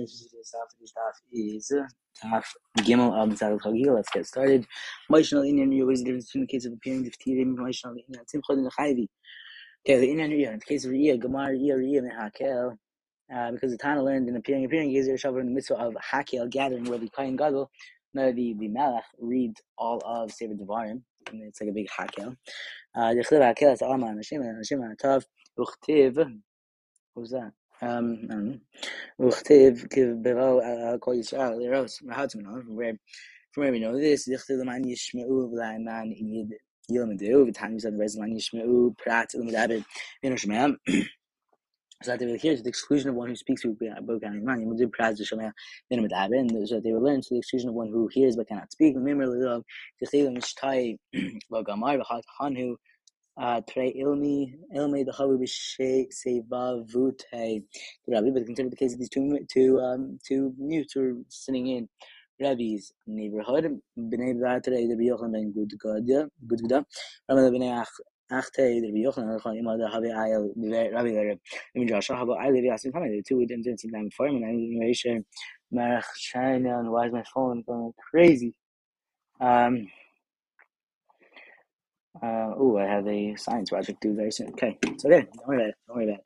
is Taf Gimel of Tzadok Chagil. Let's get started. Emotional Indian Riyah. What is difference between the case of appearing to Tirim, emotional Indian, Simcha, and Chayvi? Okay, the Indian Riyah. In the case of Riyah, Gemar Riyah Mehakel. Uh, because the Tana learned in appearing, appearing is Shavar in the mitzvah of Hakel gathering, where the Kain Gadol, no, the the Melech reads all of Sefer Devarim, and it's like a big Hakel. Uh, the Chliv Hakel is Alma Anashim Anashim Atav Uchtiv. What was that? Um. From where from where we know this, Dichtiv Leman Yishmeu V'Laiman Yid Yilmadu V'Tanu Zan Rez Leman Yishmeu Prat Ilmadaber V'Noshmeam. So that they will hear to the exclusion of one who speaks through uh, Bokan Iman. You do praz the Shomea then. So that they will learn to the exclusion of one who hears but cannot speak. The say mishtai hanhu Trey ilmi ilmi the chavu b'sheva vute. The Rabbi, but consider the case of these two two um two who are sitting in Rabbi's neighborhood. Bnei B'atrei the B'yochlan ben Gudgoda Gudgoda. Rabbi b'nei Achte the Yochanan Chon Ima the Have Ayel Rabbi the Ibn Joshua Have Ayel Yasin Family the two we didn't see them before and I Marach China and why is my phone going crazy? Um uh oh I have a science project due very soon. Okay, it's okay. Don't worry about it. Don't worry about it.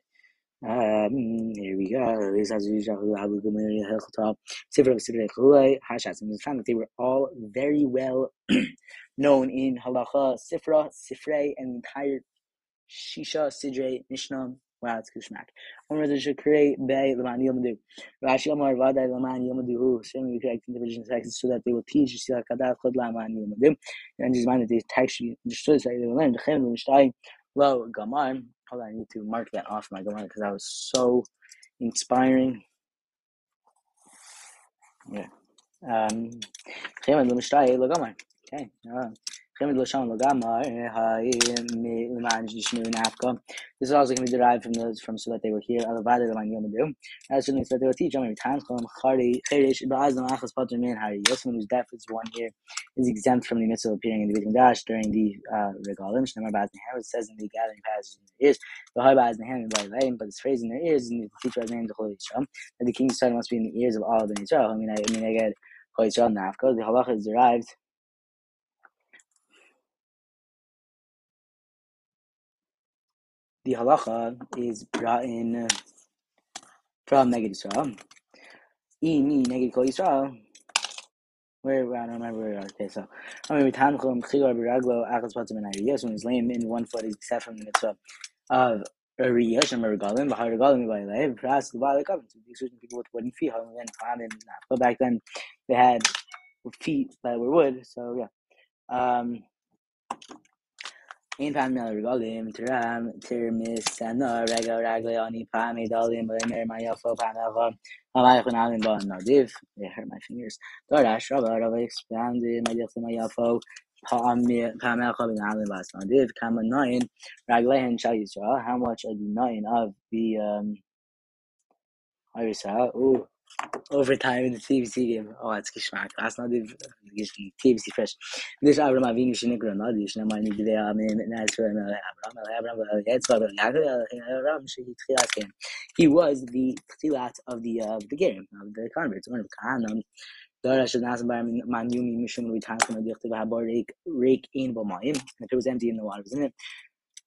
Um, here we go. They were all very well known in Halacha, Sifra, Sifrei, and entire Shisha, Sidre, Mishnah. Wow, it's Kushmak. Omer the Shakre, Bay, Laman Yomadu. Rashi Amar Vada, Laman Yomadu, certainly correct in the original text so that they will teach Sila Kadav Chod Laman Yomadu. And just mind that they text you understood so they will learn. The Chem, the Mishtai, Lo, Gamar. Hold on, I need to mark that off my Gamar because that was so inspiring. Yeah. Um, Chem, the Mishtai, Lo, Gamar. Okay. Uh, this is also going to be derived from those from so that they were here. As soon as they will teach them times someone who's deaf is one here is exempt from the mitzvah of appearing in the Beit Dash during the uh, regalim. It says in the gathering passage in their ears, but this phrase in their ears in the teacher has named the Holy Israel. That the king's son must be in the ears of all of the Israel. I mean, I, mean, I get. The halacha is derived the halacha is brought in from Neged Yisrael. Imi Neged Kol Yisrael. Where I don't remember where. Okay, so I mean, Tanchum Chigor Biraglo Achas Patzim and Yes, when he's laying in one foot, he's except from the mitzvah of Riyah Shem Regalim, Bahar Regalim by Lev, Pras the Bali Covenant. These certain people with wooden feet, how then Haman, but back then they had feet that were wood. So yeah. Um, این پنمیارگالیم ترم ترمیسنا رگا رگلیانی پامیدالیم بلیمر من آقا پناقا آمد خونالیم با نادیف. هر مای فینگرز دار دارش را برا و آیا فو ما آقا بین بنالیم با نادیف. کم ناین. رگلی هنشاییز را هم واچ ادی ناین. آف بی آیرسا او. overtime in the TBC game. Oh, it's geschmack. That's not the TBC fresh. This Abraham Avinu shine granada. You shine my nigga there. I'm in Abraham. Avram, Avram, Avram. It's Abraham. Avram. She tchilas game. He was the tchilat of the of the game of the converts. One of Kahanam. Um, Dara should not buy man yumi mishum we time from the dichtiv habar rake rake in b'mayim. Eh? If it was empty in the water, wasn't it?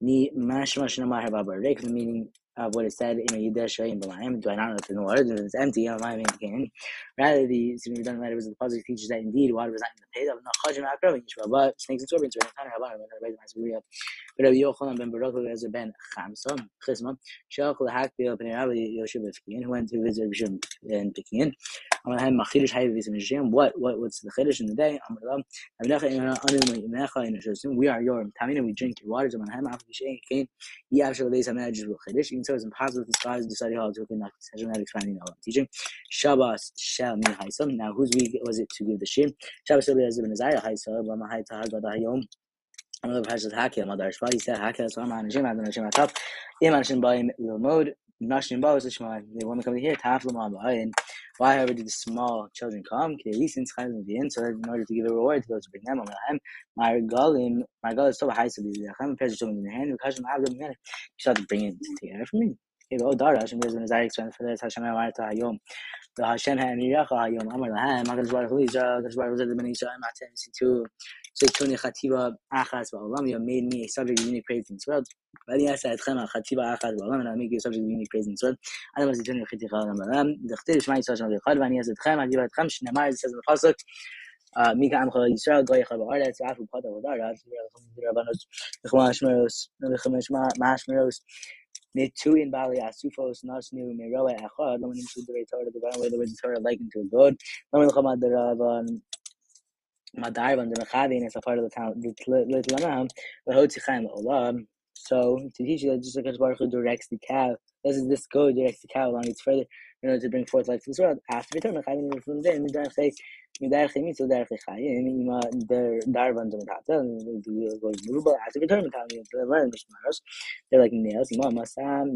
Ni mashma shnamar habar rake. Meaning of what it said in Yidesh in Balaam. Do I not know if the water it's empty? You know, my main Rather, the Siddur done letter was the positive teaches that indeed water was not in the pit of Nachajim Akram but snakes and scorpions were in Tanner Habar when the Masaria. But Rabbi Yochanan ben Baruch a ben Chamsa Chisma Shalach lahak bil ben Rabbi Yoshua B'Fikin who went to visit Rishon in Pekin. I'm. What what what's the Chiddush in the day? I'm we are your Tamina. We drink your waters. I'm so, it's impossible to the study hall to that expanding teaching. Shabbos shall mi haisam. Now, whose week was it to give the shim? Shabbos will be as Azariah haisam. Hayom. Another passage hakia. He said hakia so to come here. Taf lama ba'in. Why, however, did the small children come? So in order to give a reward to those who bring them, my regalim, my regal is so high, so these are the present children in your hand. You start to bring it together for me. Oh, Dara, Hashem is when Isaiah for this, Hashem Amarta Hayom. The Hashem Ha'amiracha Hayom, Amar Lahem, Hakadosh Baruch Hu Yisrael, Hakadosh Baruch Hu Zed Ben Yisrael, Matem Situ, Seituni Chativa Achas Ba'olam, you have made me a subject of unique praise in this world. ואני אעשה אתכם על חטיבה אחת בעולם, and I'll make you a subject of unique praise in this world. אדם אז יתנו יחיד תיכל העולם בעולם, דכתיב שמע ישראל שם אחד, ואני אעשה אתכם, אגיד אתכם, שנאמר, זה says in the pasuk, מי כעמך ישראל, גוי אחד בארץ, ואף הוא פחות עבודה, רב, רבנוס, וחמה שמרוס, וחמה שמרוס, Nitu in Bali Asufos Nasnu Miroa Echad, Laman Nimsu the Torah, the Baran way the words Torah likened to a god. Laman Chamad the Ravan Madarvan the Mechavin is a part of the town, the the. So to teach you that just like Baruch Hu directs the cow, is this go directs the cow along its further in order to bring forth life to this world. After return, Mechavin from there, Midrash say ima ruba they're like nails ima masam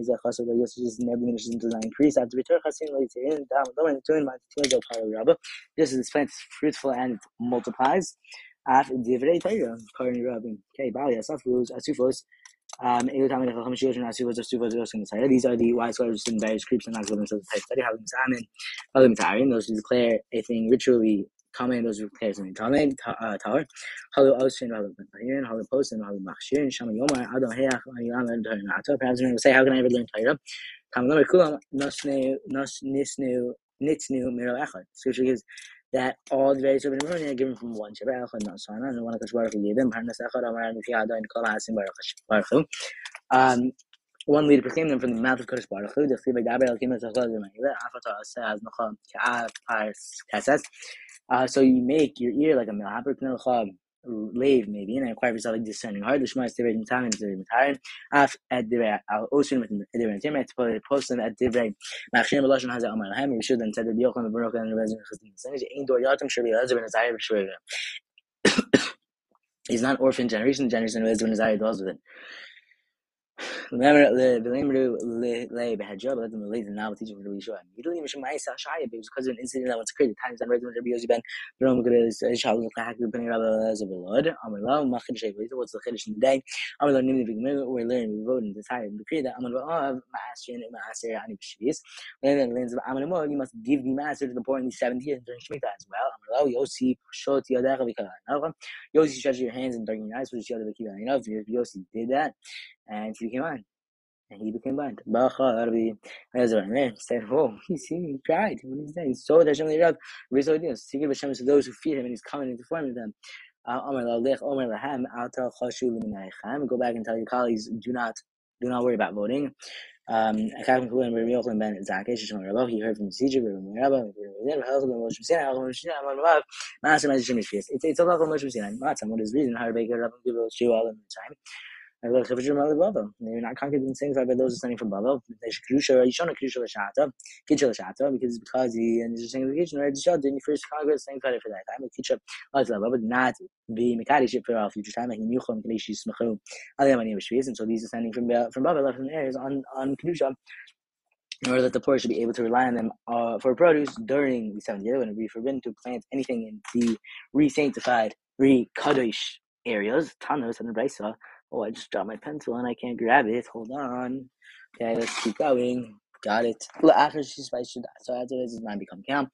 is a chassid like yes just never diminishes does not increase after we turn chasim like in dam dam and my go this is plant is fruitful and it multiplies af divrei Torah karin rabin okay bali asafus asufos um, these are the wise scholars in various groups and those who declare a thing ritually common, those who declare something common, Tower, Halu Osin, Halu Tahirin, Halu Post, and Halu Machshir, Shama Yomar, Adam Heach, Ayam, and Tarinata. Perhaps we say, How can I ever learn Torah? Kamalama Kulam, Nasnu, Nisnu, Nitnu, Miro Echad. Scripture gives that all the various Rabbanim are given from one Shabbat Echad, not Sana, and one Akash Baruch them, Parnas Echad, Amar, and Mifiyada, and Kol Hasim Baruch. Um, one leader proclaimed them from the mouth of Kodesh Baruch Hu. The Chibay Daber El Kimet Zachal Zemayila. Afata Asaz Nocha Ka'av Pars Kasas. Uh, so you make your ear like a Melhaber Knelcha lave maybe and acquire yourself like discerning heart. The Shema is Divrei Mitam and Divrei Mitarin. Af at Divrei Osin with Divrei Mitam. To post them at Divrei Machshin Belashon Hazah Amar Lahem. We should then said that Yocham and Baruch and the Rezin Chazin Sanij. Ein Dor Yatim Shirbi Elazar Ben Azariah B'Shvega. He's not orphan generation. Generation Ezra Ben Azariah dwells with it. Remember the Bilimru lay behajab let them relate the novel teaching for the Yeshua. Immediately Mishum Ma'isa Shaya, it was because of an incident that was occurred. Times on Resident Rabbi Yosi Ben we're learning we vote and decide and decree that and and you must give the Ma'asir to the poor in the 70 years during Shemitah as well Yosi Shot stretch your hands and darken your eyes which is Yadav V'Kiva If Yosi did that and he became blind. And he became blind. Ezra said, Oh, he's he cried. What is that? He saw that Hashem Rav. Rizal Dios. Secret Hashem is to those who fear him and he's coming into form of them. Uh, Go back and tell your colleagues, do not do not worry about voting. Um, he heard from It's it's a lot of Moshe Sinai. What is reason how to make a Rabbi give a shoe all in the time? They're not conquered in things like those descending from Lashata, because it's because he and he's saying the kitchen, right? The didn't first conquer sanctified for that time. Kitcha Lashata, but not be Mikadish for all future time. Like in Yuchon Kadeshi Smachu, Aliyamani Vishvis, and so these descending from from Babel left the areas on on Kedusha in order that the poor should be able to rely on them uh, for produce during the seventh year when it would be forbidden to plant anything in the re-sanctified, re-kadosh areas. Tanos and the Brisa Oh, I just dropped my pencil and I can't grab it. Hold on. Okay, let's keep going. Got it. After she spies should so after this man become camp.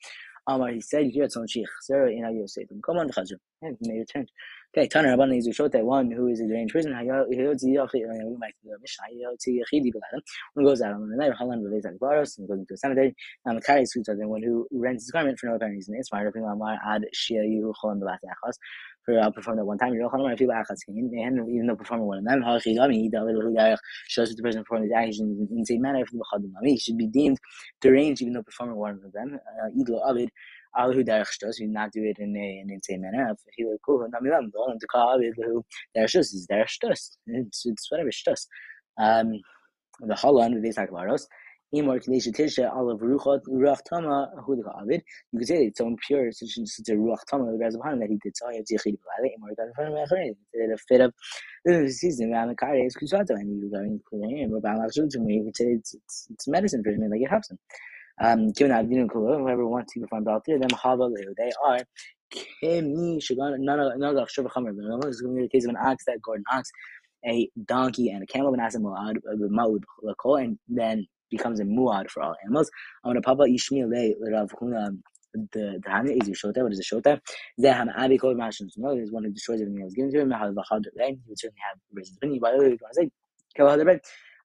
Amar, um, he said, here at some sheikh, Sarah in Yosef. Come on, Khajr. And may return. Okay, Tanner Rabban is that one who is a deranged person. Oh, he oh, oh, goes out on the night, Halan relates at Baros, and goes into a cemetery. And are the one who rents his garment for no apparent reason. It's my Rabbi Amar ad Shia Yuhu Cholam Belat Achas for uh, performing that one time. Even though performing one of them, shows the person performing these actions in the same manner. He should be deemed deranged even though performing one of them. Idlo Avid. Al who derech shtos, you not do it in a in a manner. If he would cool, namilam don't call Avid who derech shtos is derech shtos. It's it's whatever shtos. Um, the halan they talk about us. You could say it's so impure such a Ruach Tama the upon that he did so Mecharin. The fit of the season around the car is Kusato and you're going to him about me you could say it's it's it's medicine for him like it helps him. Um given that Dinu Kula, whoever wants to out there, them they are Kemi Shagan none of of Shavachamer, but it's going to be the case of an ox that Gordon ox a donkey and a camel, and then becomes a muad for all animals. I'm gonna papa ishmi le Rav Huna um, the the Hana is Shota. What is a Shota? Zeham Abi Kol Mashin Smell is one who destroys everything that was given to him. How the Chad He would certainly have raised his opinion. By the way, you want to say Kel Hadar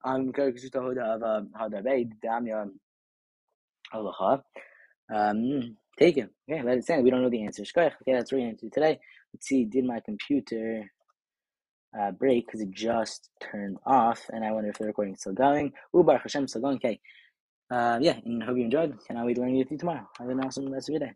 I'm going to Hoda of um, Hadar Bey. Damya Halacha. Um, take it. Okay, let it stand. We don't know the answer. Okay, that's what we're going to do today. Let's see. Did my computer uh, break because it just turned off, and I wonder if the recording is still going. Ubar Hashem still going. Okay. Uh, yeah, and hope you enjoyed. Cannot wait to learn with you tomorrow. Have an awesome rest of your day.